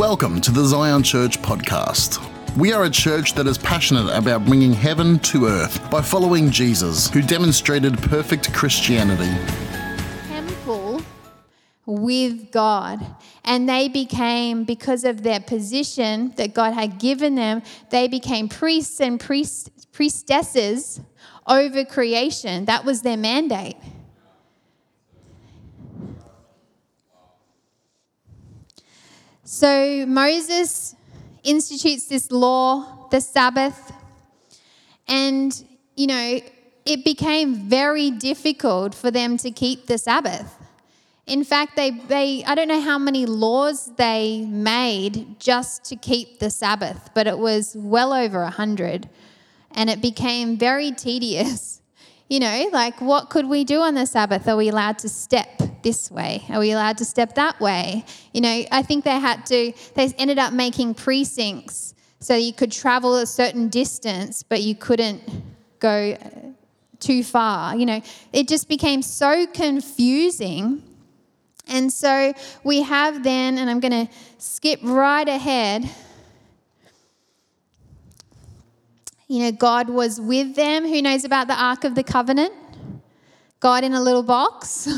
Welcome to the Zion Church podcast. We are a church that is passionate about bringing heaven to earth by following Jesus, who demonstrated perfect Christianity. temple with God. And they became, because of their position that God had given them, they became priests and priest, priestesses over creation. That was their mandate. So Moses institutes this law, the Sabbath, and, you know, it became very difficult for them to keep the Sabbath. In fact, they, they, I don't know how many laws they made just to keep the Sabbath, but it was well over a hundred. And it became very tedious. You know, like what could we do on the Sabbath? Are we allowed to step this way? Are we allowed to step that way? You know, I think they had to, they ended up making precincts so you could travel a certain distance, but you couldn't go too far. You know, it just became so confusing. And so we have then, and I'm going to skip right ahead. You know, God was with them. Who knows about the Ark of the Covenant? God in a little box.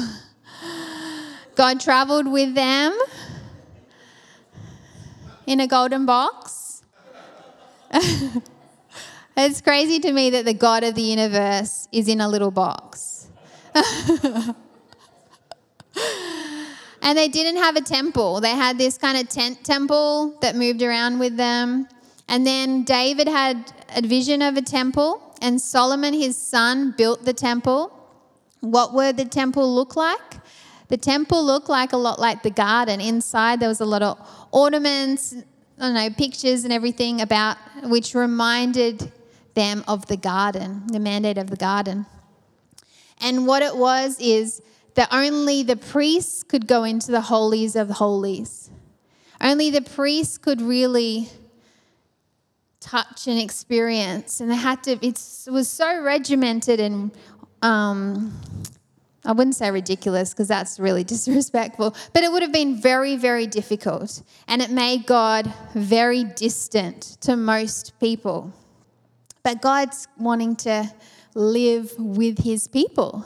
God traveled with them in a golden box. it's crazy to me that the God of the universe is in a little box. and they didn't have a temple. They had this kind of tent temple that moved around with them. And then David had a vision of a temple, and Solomon, his son, built the temple. What would the temple look like? The temple looked like a lot like the garden. Inside, there was a lot of ornaments, I don't know, pictures and everything about which reminded them of the garden, the mandate of the garden. And what it was is that only the priests could go into the holies of holies. Only the priests could really touch and experience, and they had to. It was so regimented and um, I wouldn't say ridiculous because that's really disrespectful, but it would have been very, very difficult, and it made God very distant to most people. But God's wanting to live with His people.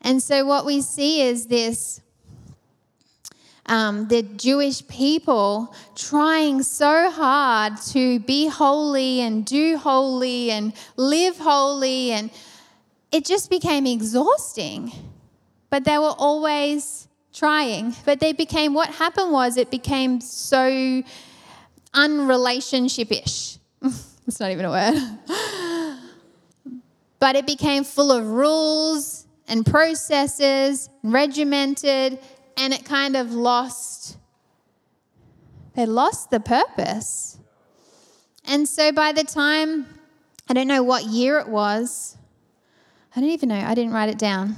And so, what we see is this um, the Jewish people trying so hard to be holy and do holy and live holy, and it just became exhausting. But they were always trying. But they became, what happened was it became so unrelationship ish. it's not even a word. but it became full of rules and processes, regimented, and it kind of lost, they lost the purpose. And so by the time, I don't know what year it was, I don't even know, I didn't write it down.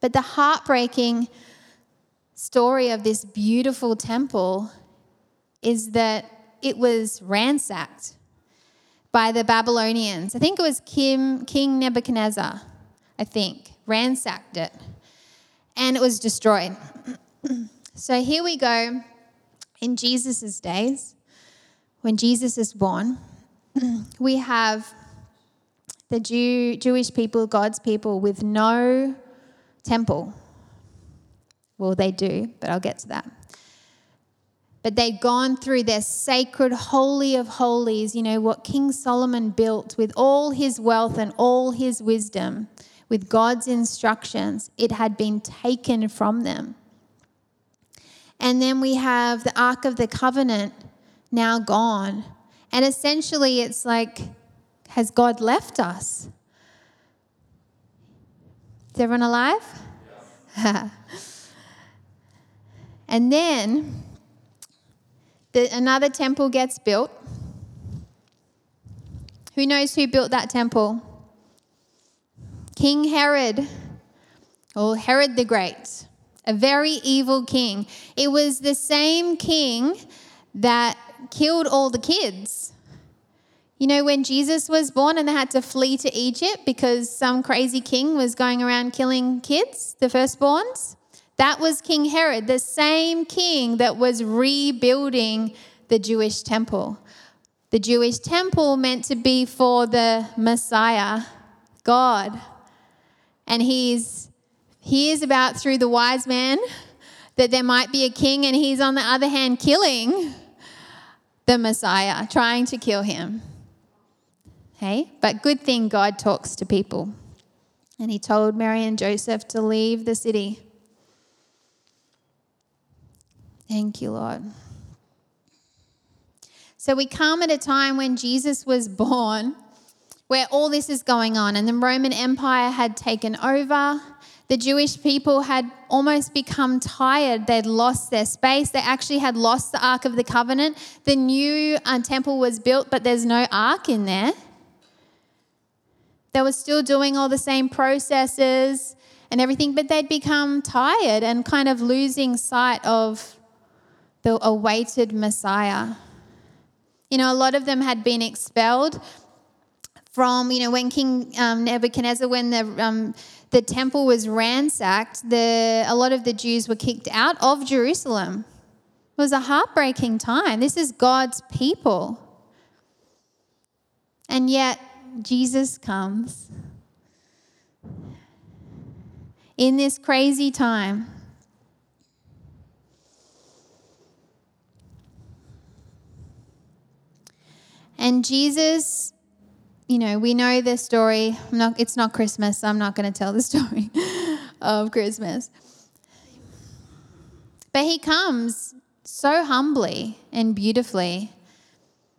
But the heartbreaking story of this beautiful temple is that it was ransacked by the Babylonians. I think it was Kim, King Nebuchadnezzar, I think, ransacked it. And it was destroyed. so here we go in Jesus' days, when Jesus is born, we have the Jew, Jewish people, God's people, with no temple. Well, they do, but I'll get to that. But they'd gone through their sacred holy of holies, you know, what King Solomon built with all his wealth and all his wisdom, with God's instructions, it had been taken from them. And then we have the Ark of the Covenant now gone. And essentially, it's like, has God left us? Is everyone alive? and then the, another temple gets built. Who knows who built that temple? King Herod, or Herod the Great, a very evil king. It was the same king that killed all the kids. You know, when Jesus was born and they had to flee to Egypt because some crazy king was going around killing kids, the firstborns, That was King Herod, the same king that was rebuilding the Jewish temple. The Jewish temple meant to be for the Messiah, God. And he's hears about through the wise man that there might be a king, and he's on the other hand killing the Messiah, trying to kill him. Hey, but good thing God talks to people. And he told Mary and Joseph to leave the city. Thank you, Lord. So we come at a time when Jesus was born, where all this is going on, and the Roman Empire had taken over. The Jewish people had almost become tired. They'd lost their space. They actually had lost the Ark of the Covenant. The new uh, temple was built, but there's no Ark in there. They were still doing all the same processes and everything, but they'd become tired and kind of losing sight of the awaited Messiah. You know, a lot of them had been expelled from, you know, when King um, Nebuchadnezzar, when the, um, the temple was ransacked, the, a lot of the Jews were kicked out of Jerusalem. It was a heartbreaking time. This is God's people. And yet, Jesus comes in this crazy time. And Jesus, you know, we know the story. Not, it's not Christmas, so I'm not going to tell the story of Christmas. But he comes so humbly and beautifully.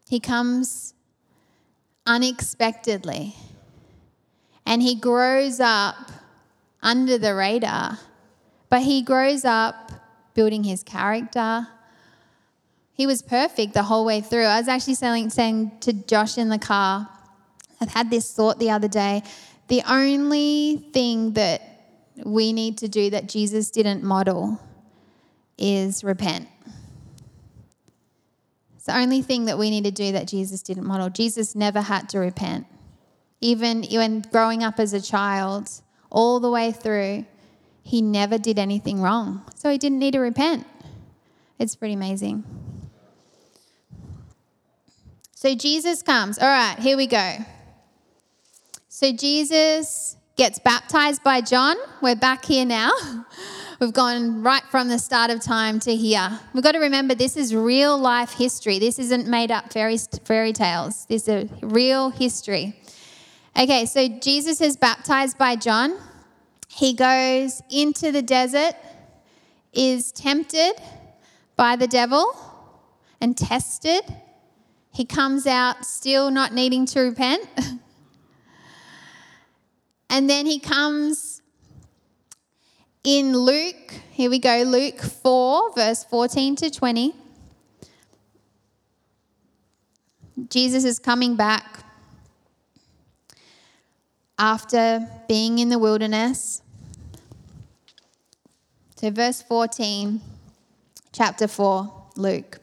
He comes unexpectedly. And he grows up under the radar, but he grows up building his character. He was perfect the whole way through. I was actually saying, saying to Josh in the car, I had this thought the other day. The only thing that we need to do that Jesus didn't model is repent. It's the only thing that we need to do that Jesus didn't model. Jesus never had to repent. Even when growing up as a child, all the way through, he never did anything wrong. So he didn't need to repent. It's pretty amazing. So Jesus comes. All right, here we go. So Jesus gets baptized by John. We're back here now. We've gone right from the start of time to here. We've got to remember this is real life history. This isn't made up fairy, fairy tales. This is real history. Okay, so Jesus is baptized by John. He goes into the desert, is tempted by the devil, and tested. He comes out still not needing to repent. and then he comes in Luke, here we go, Luke 4, verse 14 to 20. Jesus is coming back after being in the wilderness. So, verse 14, chapter 4, Luke.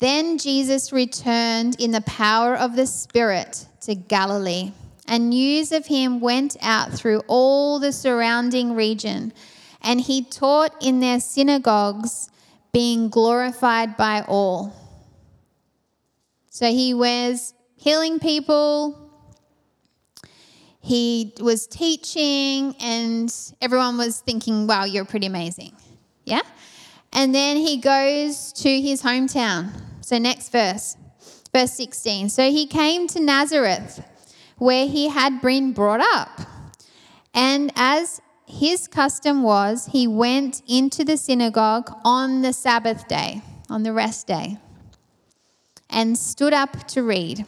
Then Jesus returned in the power of the Spirit to Galilee and news of him went out through all the surrounding region. And he taught in their synagogues, being glorified by all. So he was healing people, he was teaching, and everyone was thinking, wow, you're pretty amazing. Yeah? And then he goes to his hometown. So, next verse, verse 16. So he came to Nazareth where he had been brought up. And as his custom was, he went into the synagogue on the Sabbath day, on the rest day, and stood up to read.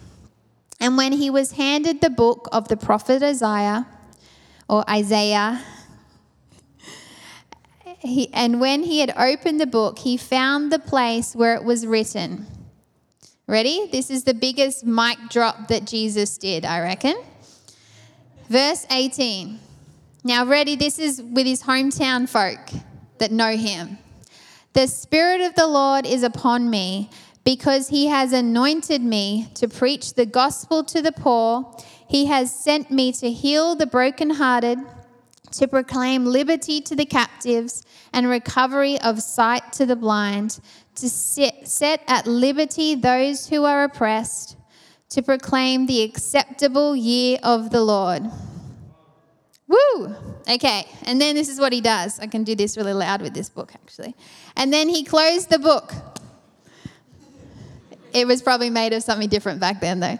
And when he was handed the book of the prophet Isaiah, or Isaiah, he, and when he had opened the book, he found the place where it was written Ready? This is the biggest mic drop that Jesus did, I reckon. Verse 18. Now, ready? This is with his hometown folk that know him. The Spirit of the Lord is upon me because he has anointed me to preach the gospel to the poor. He has sent me to heal the brokenhearted, to proclaim liberty to the captives and recovery of sight to the blind, to set, set at liberty those who are oppressed, to proclaim the acceptable year of the Lord. Woo! Okay, and then this is what he does. I can do this really loud with this book, actually. And then he closed the book. It was probably made of something different back then, though.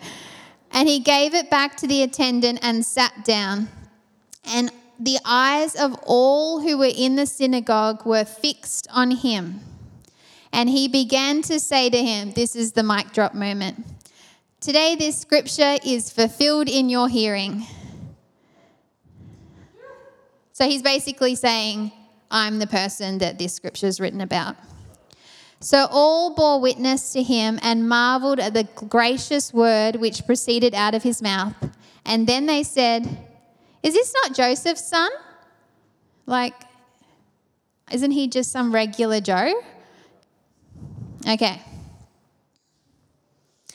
And he gave it back to the attendant and sat down. And the eyes of all who were in the synagogue were fixed on him. And he began to say to him, This is the mic drop moment. Today, this scripture is fulfilled in your hearing. So he's basically saying, I'm the person that this scripture is written about. So all bore witness to him and marveled at the gracious word which proceeded out of his mouth. And then they said, Is this not Joseph's son? Like, isn't he just some regular Joe? Okay.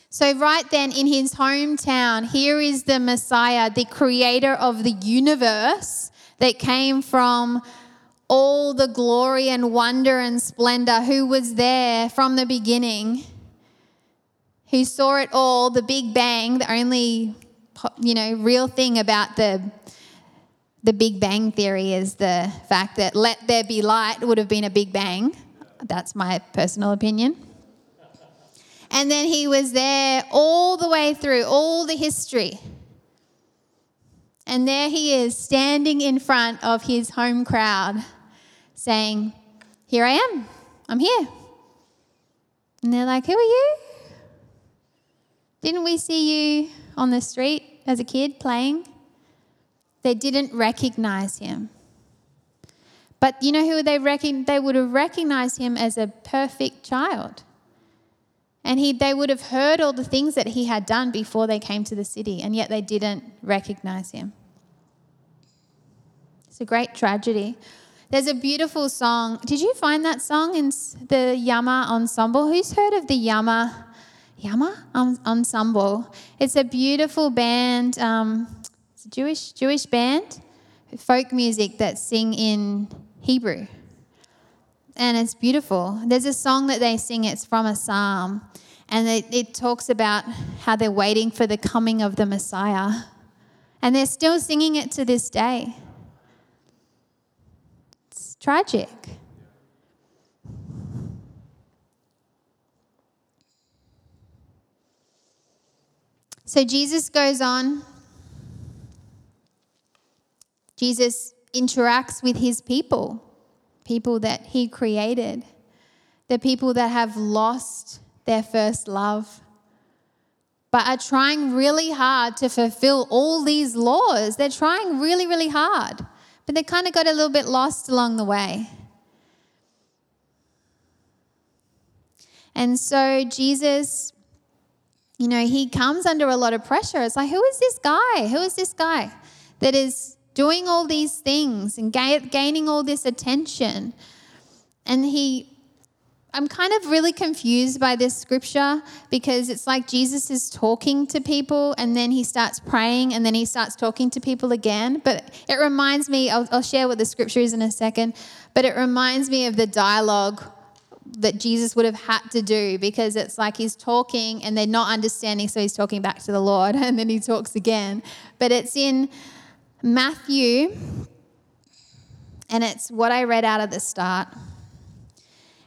So, right then in his hometown, here is the Messiah, the creator of the universe that came from all the glory and wonder and splendor, who was there from the beginning, who saw it all, the Big Bang, the only you know real thing about the the Big Bang theory is the fact that let there be light would have been a Big Bang. That's my personal opinion. And then he was there all the way through, all the history. And there he is standing in front of his home crowd saying, Here I am, I'm here. And they're like, Who are you? Didn't we see you on the street as a kid playing? They didn't recognize him. But you know who they reckon they would have recognized him as a perfect child. And he, they would have heard all the things that he had done before they came to the city, and yet they didn't recognize him. It's a great tragedy. There's a beautiful song. Did you find that song in the Yamma Ensemble? Who's heard of the Yamma Yamma Ensemble? It's a beautiful band. Um, it's a Jewish Jewish band, folk music that sing in Hebrew, and it's beautiful. There's a song that they sing. It's from a psalm, and it, it talks about how they're waiting for the coming of the Messiah, and they're still singing it to this day It's tragic. So Jesus goes on. Jesus interacts with his people, people that he created, the people that have lost their first love, but are trying really hard to fulfill all these laws. They're trying really, really hard but they kind of got a little bit lost along the way. And so Jesus, you know, he comes under a lot of pressure. It's like, who is this guy? Who is this guy that is doing all these things and gaining all this attention? And he I'm kind of really confused by this scripture because it's like Jesus is talking to people and then he starts praying and then he starts talking to people again. But it reminds me, I'll, I'll share what the scripture is in a second, but it reminds me of the dialogue that Jesus would have had to do because it's like he's talking and they're not understanding, so he's talking back to the Lord and then he talks again. But it's in Matthew and it's what I read out at the start.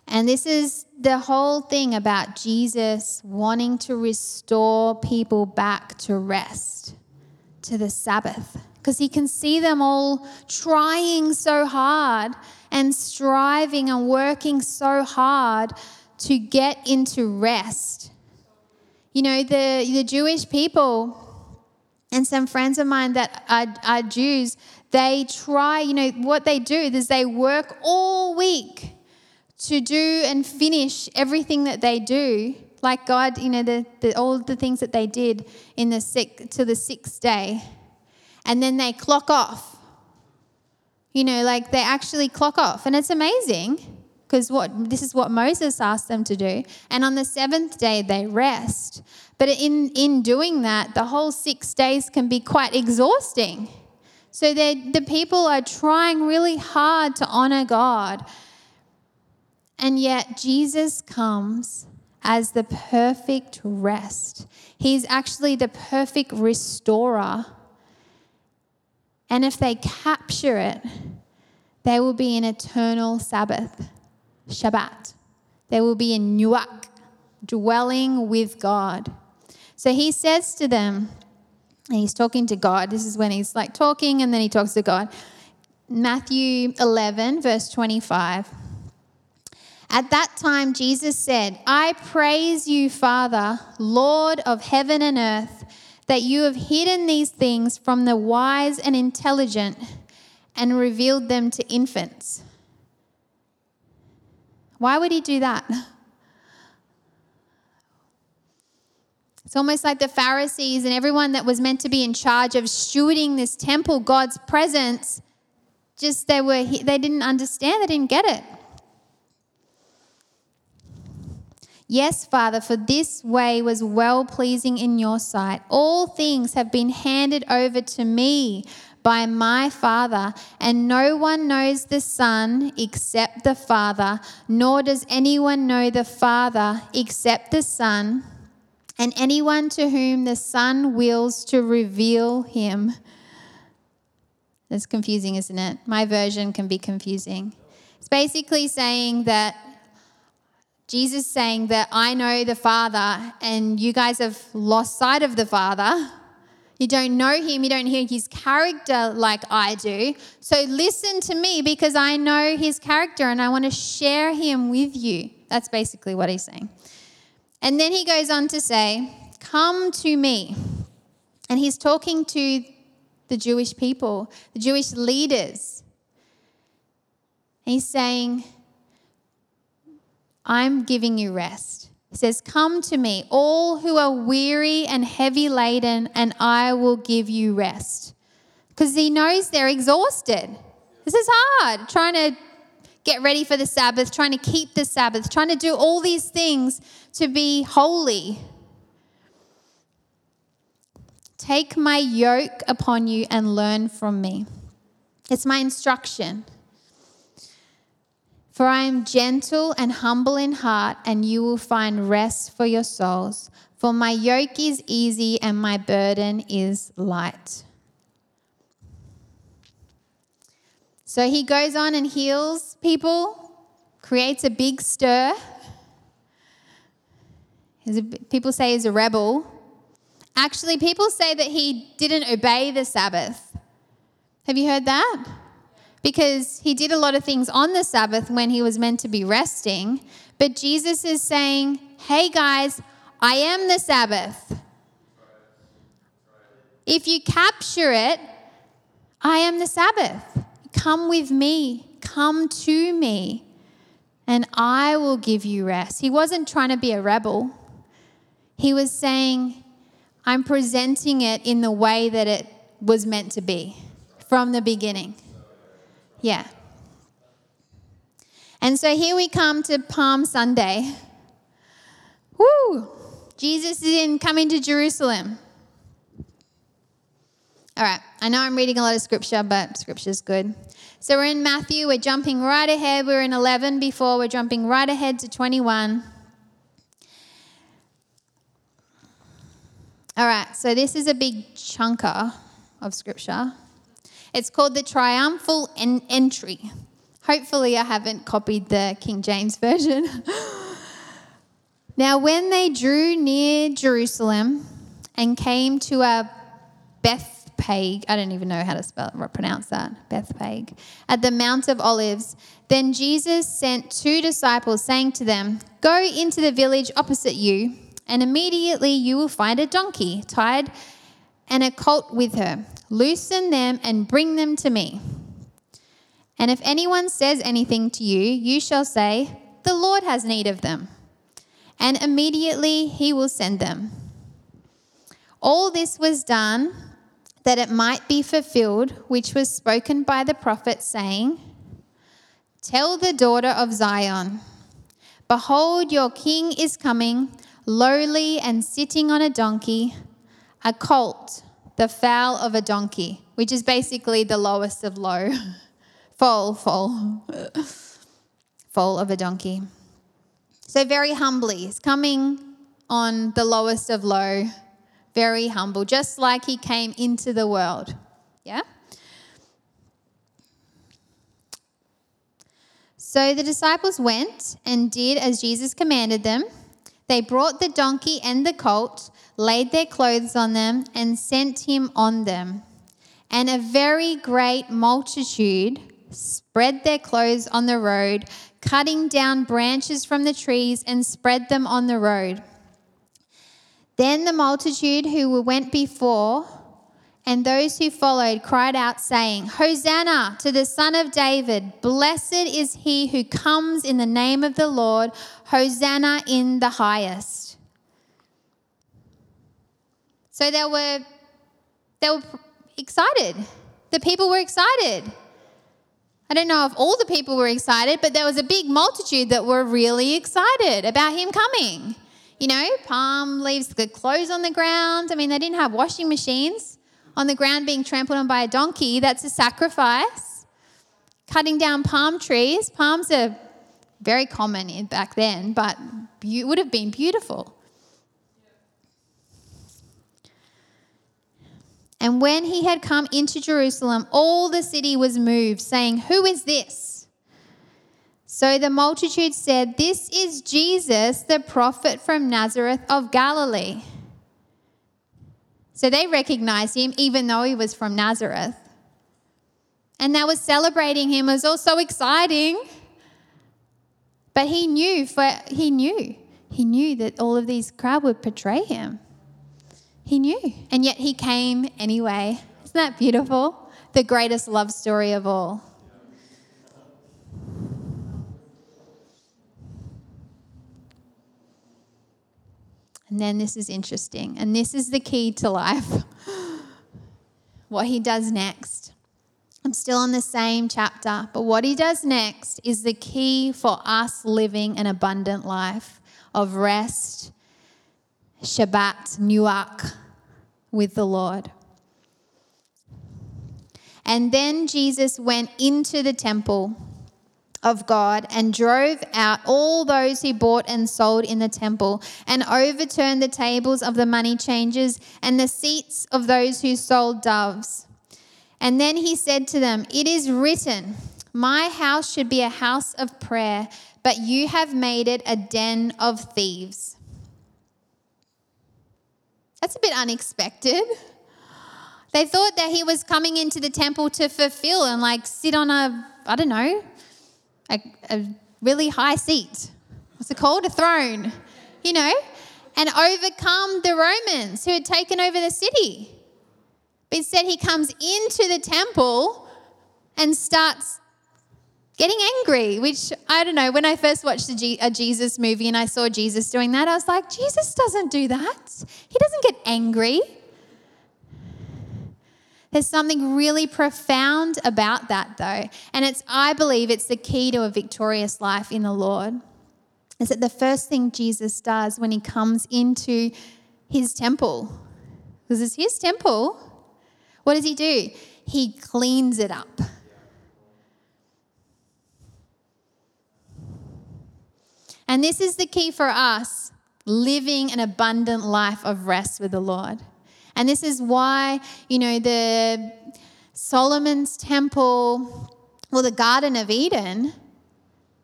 And this is the whole thing about Jesus wanting to restore people back to rest, to the Sabbath, because he can see them all trying so hard and striving and working so hard to get into rest. You know, the, the Jewish people and some friends of mine that are, are Jews, they try, you know, what they do is they work all week to do and finish everything that they do, like God, you know, the, the, all the things that they did in the sick to the sixth day, and then they clock off. You know, like they actually clock off, and it's amazing because what this is what Moses asked them to do. And on the seventh day they rest. But in in doing that, the whole six days can be quite exhausting So the people are trying really hard to honor God. And yet Jesus comes as the perfect rest. He's actually the perfect restorer. And if they capture it, they will be in eternal Sabbath, Shabbat. They will be in Nuach, dwelling with God. So he says to them, and he's talking to God. This is when he's like talking and then he talks to God. Matthew 11, verse 25. At that time, Jesus said, I praise you, Father, Lord of heaven and earth, that you have hidden these things from the wise and intelligent and revealed them to infants. Why would he do that? It's almost like the Pharisees and everyone that was meant to be in charge of stewarding this temple, God's presence, just they were they didn't understand, they didn't get it. Yes, Father, for this way was well pleasing in your sight. All things have been handed over to me by my Father, and no one knows the Son except the Father, nor does anyone know the Father except the Son, and anyone to whom the Son wills to reveal him. That's confusing, isn't it? My version can be confusing. It's basically saying that Jesus saying that I know the Father and you guys have lost sight of the Father. You don't know him, you don't hear his character like I do. So listen to me because I know his character and I want to share him with you. That's basically what he's saying. And then he goes on to say, Come to me. And he's talking to the Jewish people, the Jewish leaders. He's saying, I'm giving you rest. He says, Come to me, all who are weary and heavy laden, and I will give you rest. Because he knows they're exhausted. This is hard, trying to get ready for the Sabbath, trying to keep the Sabbath, trying to do all these things to be holy. Take my yoke upon you and learn from me. It's my instruction. For I am gentle and humble in heart, and you will find rest for your souls. For my yoke is easy and my burden is light. So he goes on and heals people, creates a big stir. People say he's a rebel. Actually, people say that he didn't obey the Sabbath. Have you heard that? Because he did a lot of things on the Sabbath when he was meant to be resting. But Jesus is saying, hey guys, I am the Sabbath. If you capture it, I am the Sabbath. Come with me, come to me, and I will give you rest. He wasn't trying to be a rebel. He was saying, I'm presenting it in the way that it was meant to be from the beginning. Yeah. And so here we come to Palm Sunday. Woo! Jesus is in coming to Jerusalem. All right, I know I'm reading a lot of scripture, but scripture's good. So we're in Matthew, we're jumping right ahead. We were in 11 before, we're jumping right ahead to 21. All right, so this is a big chunker of scripture. It's called the triumphal en- entry. Hopefully, I haven't copied the King James Version. now, when they drew near Jerusalem and came to a Bethphage, I don't even know how to spell it, pronounce that, Bethphage, at the Mount of Olives, then Jesus sent two disciples, saying to them, Go into the village opposite you, and immediately you will find a donkey tied and a colt with her. Loosen them and bring them to me. And if anyone says anything to you, you shall say, The Lord has need of them. And immediately he will send them. All this was done that it might be fulfilled, which was spoken by the prophet, saying, Tell the daughter of Zion, Behold, your king is coming, lowly and sitting on a donkey, a colt, the foal of a donkey, which is basically the lowest of low. foal, foal. foal of a donkey. So, very humbly, he's coming on the lowest of low, very humble, just like he came into the world. Yeah? So the disciples went and did as Jesus commanded them. They brought the donkey and the colt, laid their clothes on them, and sent him on them. And a very great multitude spread their clothes on the road, cutting down branches from the trees and spread them on the road. Then the multitude who went before and those who followed cried out, saying, Hosanna to the Son of David! Blessed is he who comes in the name of the Lord! Hosanna in the highest. So they were, they were excited. The people were excited. I don't know if all the people were excited, but there was a big multitude that were really excited about him coming. You know, palm leaves, the clothes on the ground. I mean, they didn't have washing machines on the ground being trampled on by a donkey, that's a sacrifice. Cutting down palm trees, palms are very common back then, but be- would have been beautiful. And when he had come into Jerusalem, all the city was moved, saying, Who is this? So the multitude said, This is Jesus, the prophet from Nazareth of Galilee. So they recognized him even though he was from Nazareth. And they were celebrating him. It was all so exciting. But he knew for he knew. He knew that all of these crowd would betray him. He knew. And yet he came anyway. Isn't that beautiful? The greatest love story of all. And then this is interesting. And this is the key to life. what he does next. I'm still on the same chapter, but what he does next is the key for us living an abundant life of rest, Shabbat, Nuach with the Lord. And then Jesus went into the temple of God and drove out all those who bought and sold in the temple and overturned the tables of the money changers and the seats of those who sold doves. And then he said to them, It is written, My house should be a house of prayer, but you have made it a den of thieves. That's a bit unexpected. They thought that he was coming into the temple to fulfill and like sit on a, I don't know, a, a really high seat. What's it called? A throne, you know, and overcome the Romans who had taken over the city. But instead, he comes into the temple and starts getting angry, which I don't know. When I first watched a, Jesus movie and I saw Jesus doing that, I was like, Jesus doesn't do that. He doesn't get angry. There's something really profound about that, though. And it's, I believe, it's the key to a victorious life in the Lord. Is that the first thing Jesus does when he comes into his temple? Because it's his temple. What does he do? He cleans it up. And this is the key for us living an abundant life of rest with the Lord. And this is why, you know, the Solomon's temple, well, the Garden of Eden,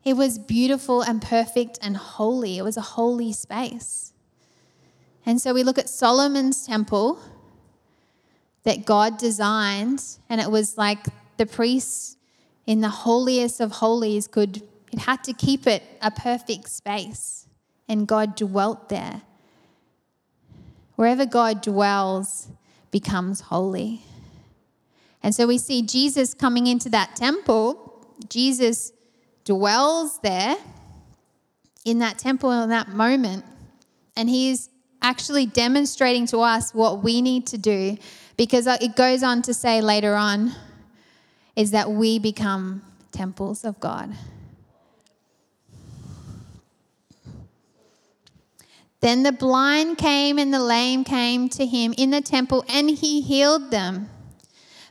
it was beautiful and perfect and holy. It was a holy space. And so we look at Solomon's temple that God designed, and it was like the priests in the holiest of holies could, it had to keep it a perfect space, and God dwelt there. Wherever God dwells becomes holy. And so we see Jesus coming into that temple. Jesus dwells there in that temple in that moment. And he's actually demonstrating to us what we need to do because it goes on to say later on is that we become temples of God. Then the blind came and the lame came to him in the temple, and he healed them.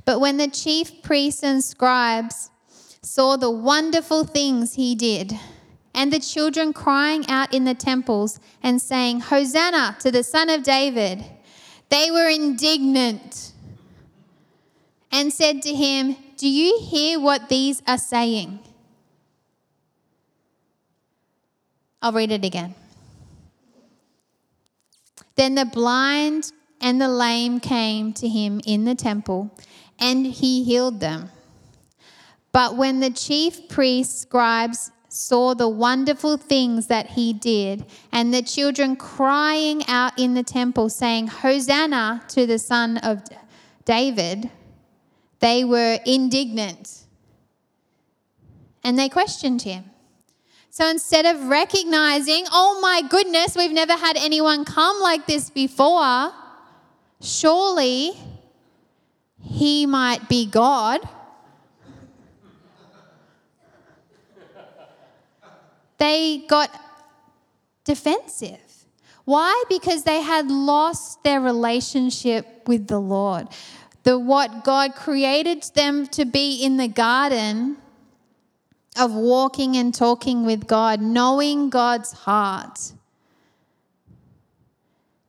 But when the chief priests and scribes saw the wonderful things he did, and the children crying out in the temples and saying, Hosanna to the Son of David, they were indignant and said to him, Do you hear what these are saying? I'll read it again. Then the blind and the lame came to him in the temple, and he healed them. But when the chief priests, scribes, saw the wonderful things that he did, and the children crying out in the temple, saying, Hosanna to the Son of David, they were indignant. And they questioned him. So instead of recognizing, oh my goodness, we've never had anyone come like this before, surely he might be God. they got defensive. Why? Because they had lost their relationship with the Lord. The what God created them to be in the garden of walking and talking with God, knowing God's heart.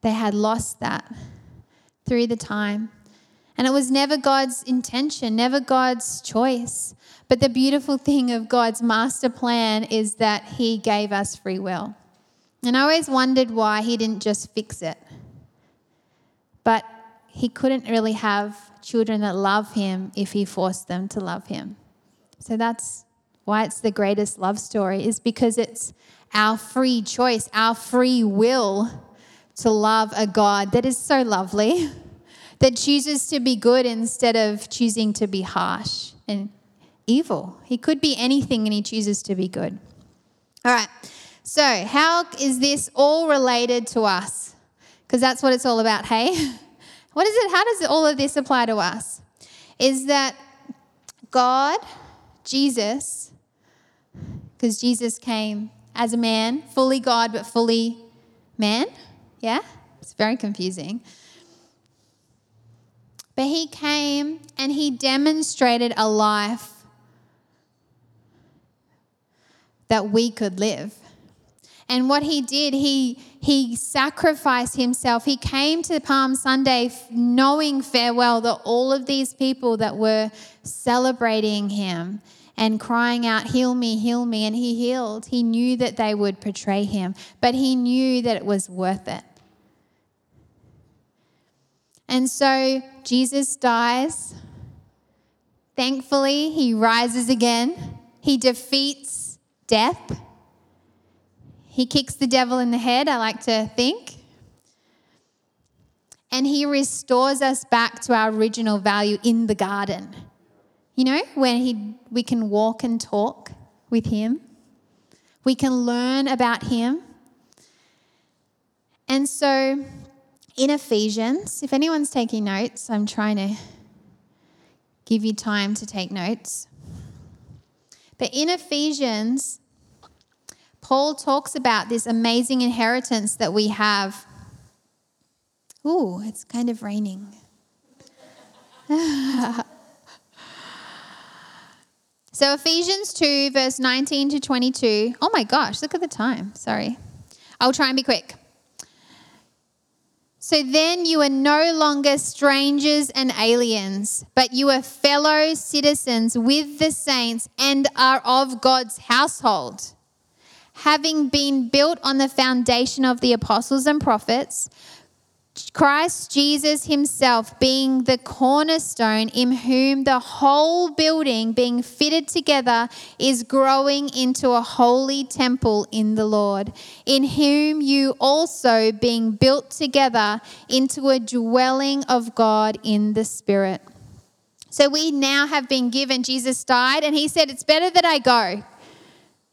They had lost that through the time. And it was never God's intention, never God's choice. But the beautiful thing of God's master plan is that He gave us free will. And I always wondered why He didn't just fix it. But He couldn't really have children that love Him if He forced them to love Him. So that's why it's the greatest love story, is because it's our free choice, our free will to love a God that is so lovely, that chooses to be good instead of choosing to be harsh and evil. He could be anything and he chooses to be good. All right. So, how is this all related to us? Because that's what it's all about, hey? What is it? How does all of this apply to us? Is that God, Jesus, because Jesus came as a man, fully God, but fully man. Yeah? It's very confusing. But he came and he demonstrated a life that we could live. And what he did, he, he sacrificed himself. He came to Palm Sunday knowing farewell that all of these people that were celebrating him and crying out, Heal me, heal me, and he healed. He knew that they would betray him, but he knew that it was worth it. And so Jesus dies. Thankfully, he rises again. He defeats death he kicks the devil in the head, I like to think. And he restores us back to our original value in the garden. You know, when he, we can walk and talk with him, we can learn about him. And so in Ephesians, if anyone's taking notes, I'm trying to give you time to take notes. But in Ephesians, Paul talks about this amazing inheritance that we have. Ooh, it's kind of raining. so, Ephesians 2, verse 19 to 22. Oh my gosh, look at the time. Sorry. I'll try and be quick. So then you are no longer strangers and aliens, but you are fellow citizens with the saints and are of God's household having been built on the foundation of the apostles and prophets, Christ Jesus himself being the cornerstone, in whom the whole building being fitted together is growing into a holy temple in the Lord, in whom you also being built together into a dwelling of God in the Spirit. So we now have been given, Jesus died, and he said, It's better that I go.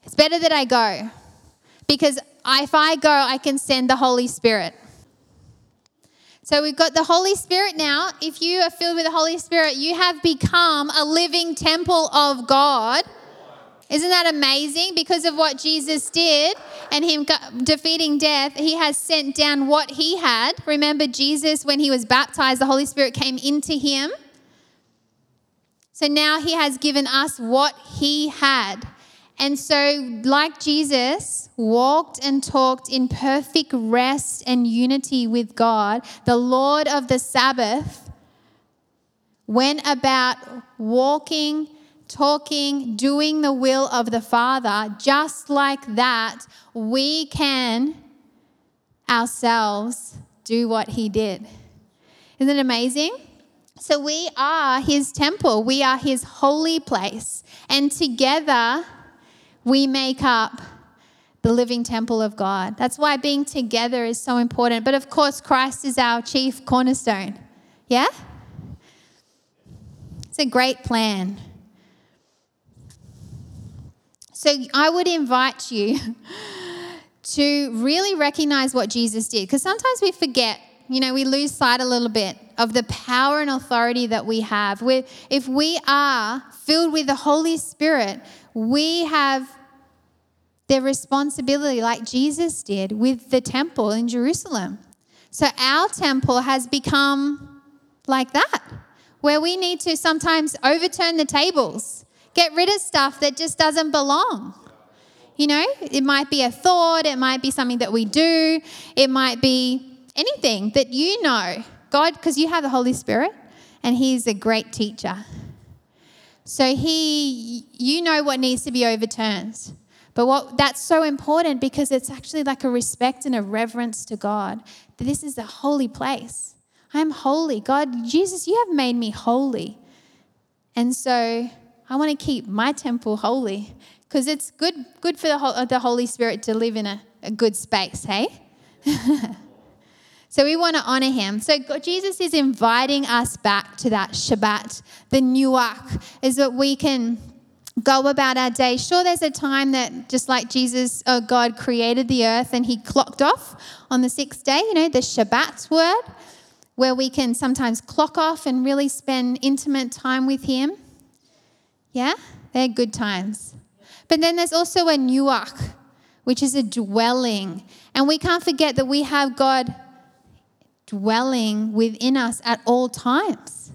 It's better that I go because if I go, I can send the Holy Spirit. So we've got the Holy Spirit now. If you are filled with the Holy Spirit, you have become a living temple of God. Isn't that amazing? Because of what Jesus did and him defeating death, he has sent down what he had. Remember, Jesus, when he was baptized, the Holy Spirit came into him. So now he has given us what he had. And so, like Jesus walked and talked in perfect rest and unity with God, the Lord of the Sabbath went about walking, talking, doing the will of the Father. Just like that, we can ourselves do what he did. Isn't it amazing? So we are his temple, we are his holy place. And together, we make up the living temple of God. That's why being together is so important. But of course, Christ is our chief cornerstone. Yeah? It's a great plan. So I would invite you to really recognize what Jesus did because sometimes we forget, you know, we lose sight a little bit of the power and authority that we have. we if we are filled with the Holy Spirit, we have the responsibility, like Jesus did with the temple in Jerusalem. So our temple has become like that, where we need to sometimes overturn the tables, get rid of stuff that just doesn't belong. You know, it might be a thought, it might be something that we do, it might be anything that you know. God, because you have the Holy Spirit and He's a great teacher. So He, you know what needs to be overturned. But what that's so important because it's actually like a respect and a reverence to God. That this is a holy place. I'm holy. God, Jesus, you have made me holy. And so I want to keep my temple holy because it's good, good for the, the Holy Spirit to live in a, a good space, hey? so we want to honor him. So Jesus is inviting us back to that Shabbat, the Nuach, is that we can go about our day. Sure, there's a time that just like Jesus, oh God, created the earth and he clocked off on the sixth day, you know, the Shabbat word, where we can sometimes clock off and really spend intimate time with him. Yeah, they're good times. But then there's also a nuach, which is a dwelling. And we can't forget that we have God dwelling within us at all times.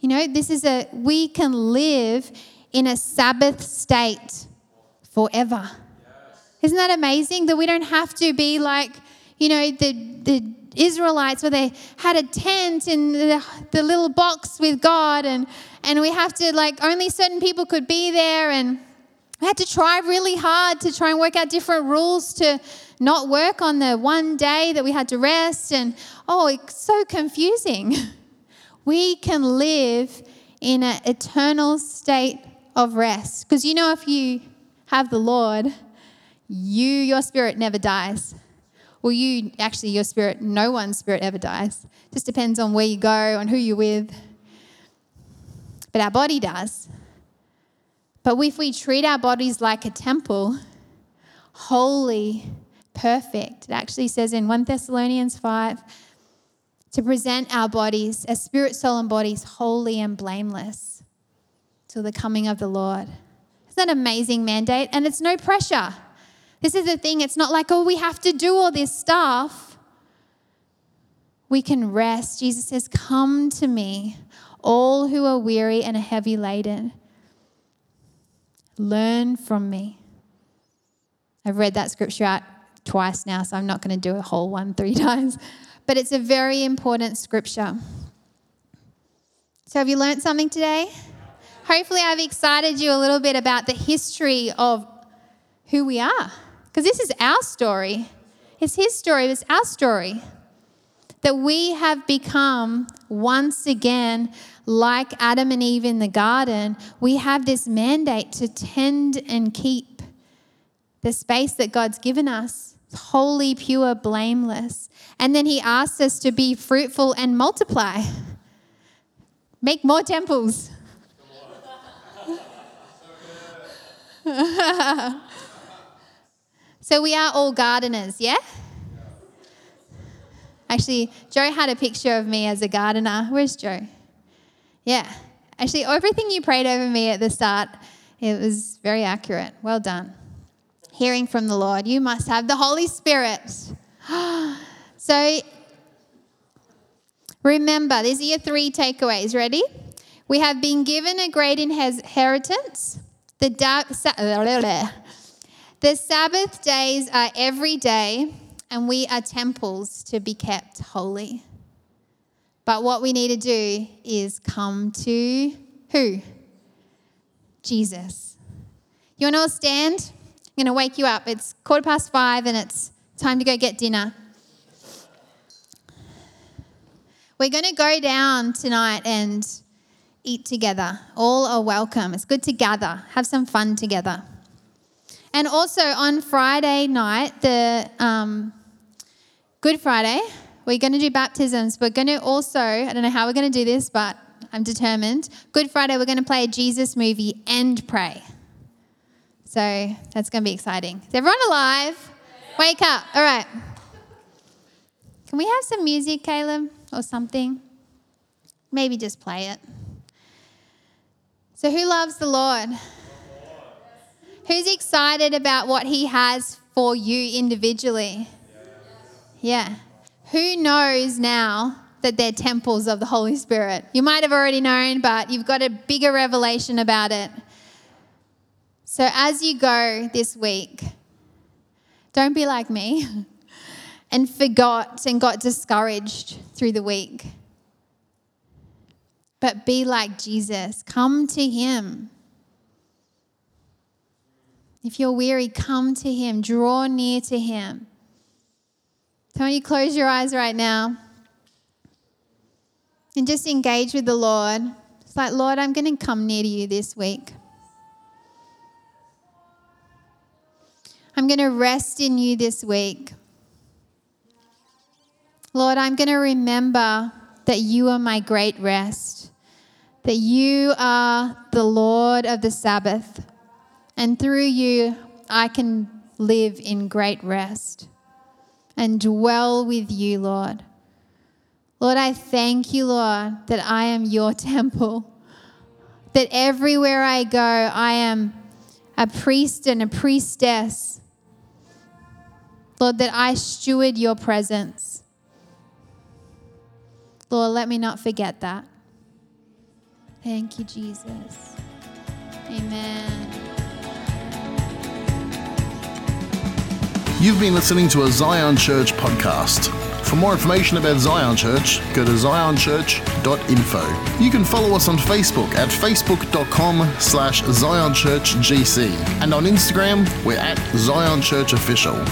You know, this is a, we can live in a Sabbath state forever. Isn't that amazing that we don't have to be like, you know, the, the Israelites where they had a tent in the, the little box with God and, and we have to like only certain people could be there and we had to try really hard to try and work out different rules to not work on the one day that we had to rest and oh it's so confusing we can live in an eternal state of rest. Because you know, if you have the Lord, you, your spirit never dies. Well, you, actually, your spirit, no one's spirit ever dies. Just depends on where you go, on who you're with. But our body does. But if we treat our bodies like a temple, holy, perfect, it actually says in 1 Thessalonians 5 to present our bodies as spirit, soul, and bodies holy and blameless till the coming of the Lord. It's an amazing mandate? And it's no pressure. This is the thing, it's not like, oh, we have to do all this stuff. We can rest. Jesus says, Come to me, all who are weary and are heavy laden. Learn from me. I've read that scripture out twice now, so I'm not going to do a whole one three times. But it's a very important scripture. So, have you learned something today? hopefully I've excited you a little bit about the history of who we are. Because this is our story. It's his story, it's our story. That we have become once again like Adam and Eve in the garden. We have this mandate to tend and keep the space that God's given us holy, pure, blameless. And then he asks us to be fruitful and multiply. Make more temples. so we are all gardeners, yeah? Actually, Joe had a picture of me as a gardener. Where's Joe? Yeah. Actually, everything you prayed over me at the start, it was very accurate. Well done. Hearing from the Lord, you must have the Holy Spirit. so remember, these are your three takeaways. Ready? We have been given a great inheritance. The, da- the Sabbath days are every day, and we are temples to be kept holy. But what we need to do is come to who? Jesus. You want to stand? Going to wake you up. It's quarter past five and it's time to go get dinner. We're going to go down tonight and eat together. All are welcome. It's good to gather, have some fun together. And also on Friday night, the um, Good Friday, we're going to do baptisms. We're going to also, I don't know how we're going to do this, but I'm determined. Good Friday, we're going to play a Jesus movie and pray. So that's going to be exciting. Is everyone alive? Wake up. All right. Can we have some music, Caleb, or something? Maybe just play it. So, who loves the Lord? Who's excited about what He has for you individually? Yeah. Who knows now that they're temples of the Holy Spirit? You might have already known, but you've got a bigger revelation about it. So as you go this week, don't be like me and forgot and got discouraged through the week. But be like Jesus. Come to Him. If you're weary, come to Him. Draw near to Him. Don't you close your eyes right now and just engage with the Lord. It's like, Lord, I'm going to come near to you this week. I'm going to rest in you this week. Lord, I'm going to remember that you are my great rest, that you are the Lord of the Sabbath, and through you, I can live in great rest and dwell with you, Lord. Lord, I thank you, Lord, that I am your temple, that everywhere I go, I am a priest and a priestess. Lord, that I steward your presence. Lord, let me not forget that. Thank you, Jesus. Amen. You've been listening to a Zion Church podcast. For more information about Zion Church, go to zionchurch.info. You can follow us on Facebook at facebook.com slash zionchurchgc and on Instagram, we're at Zion Church Official.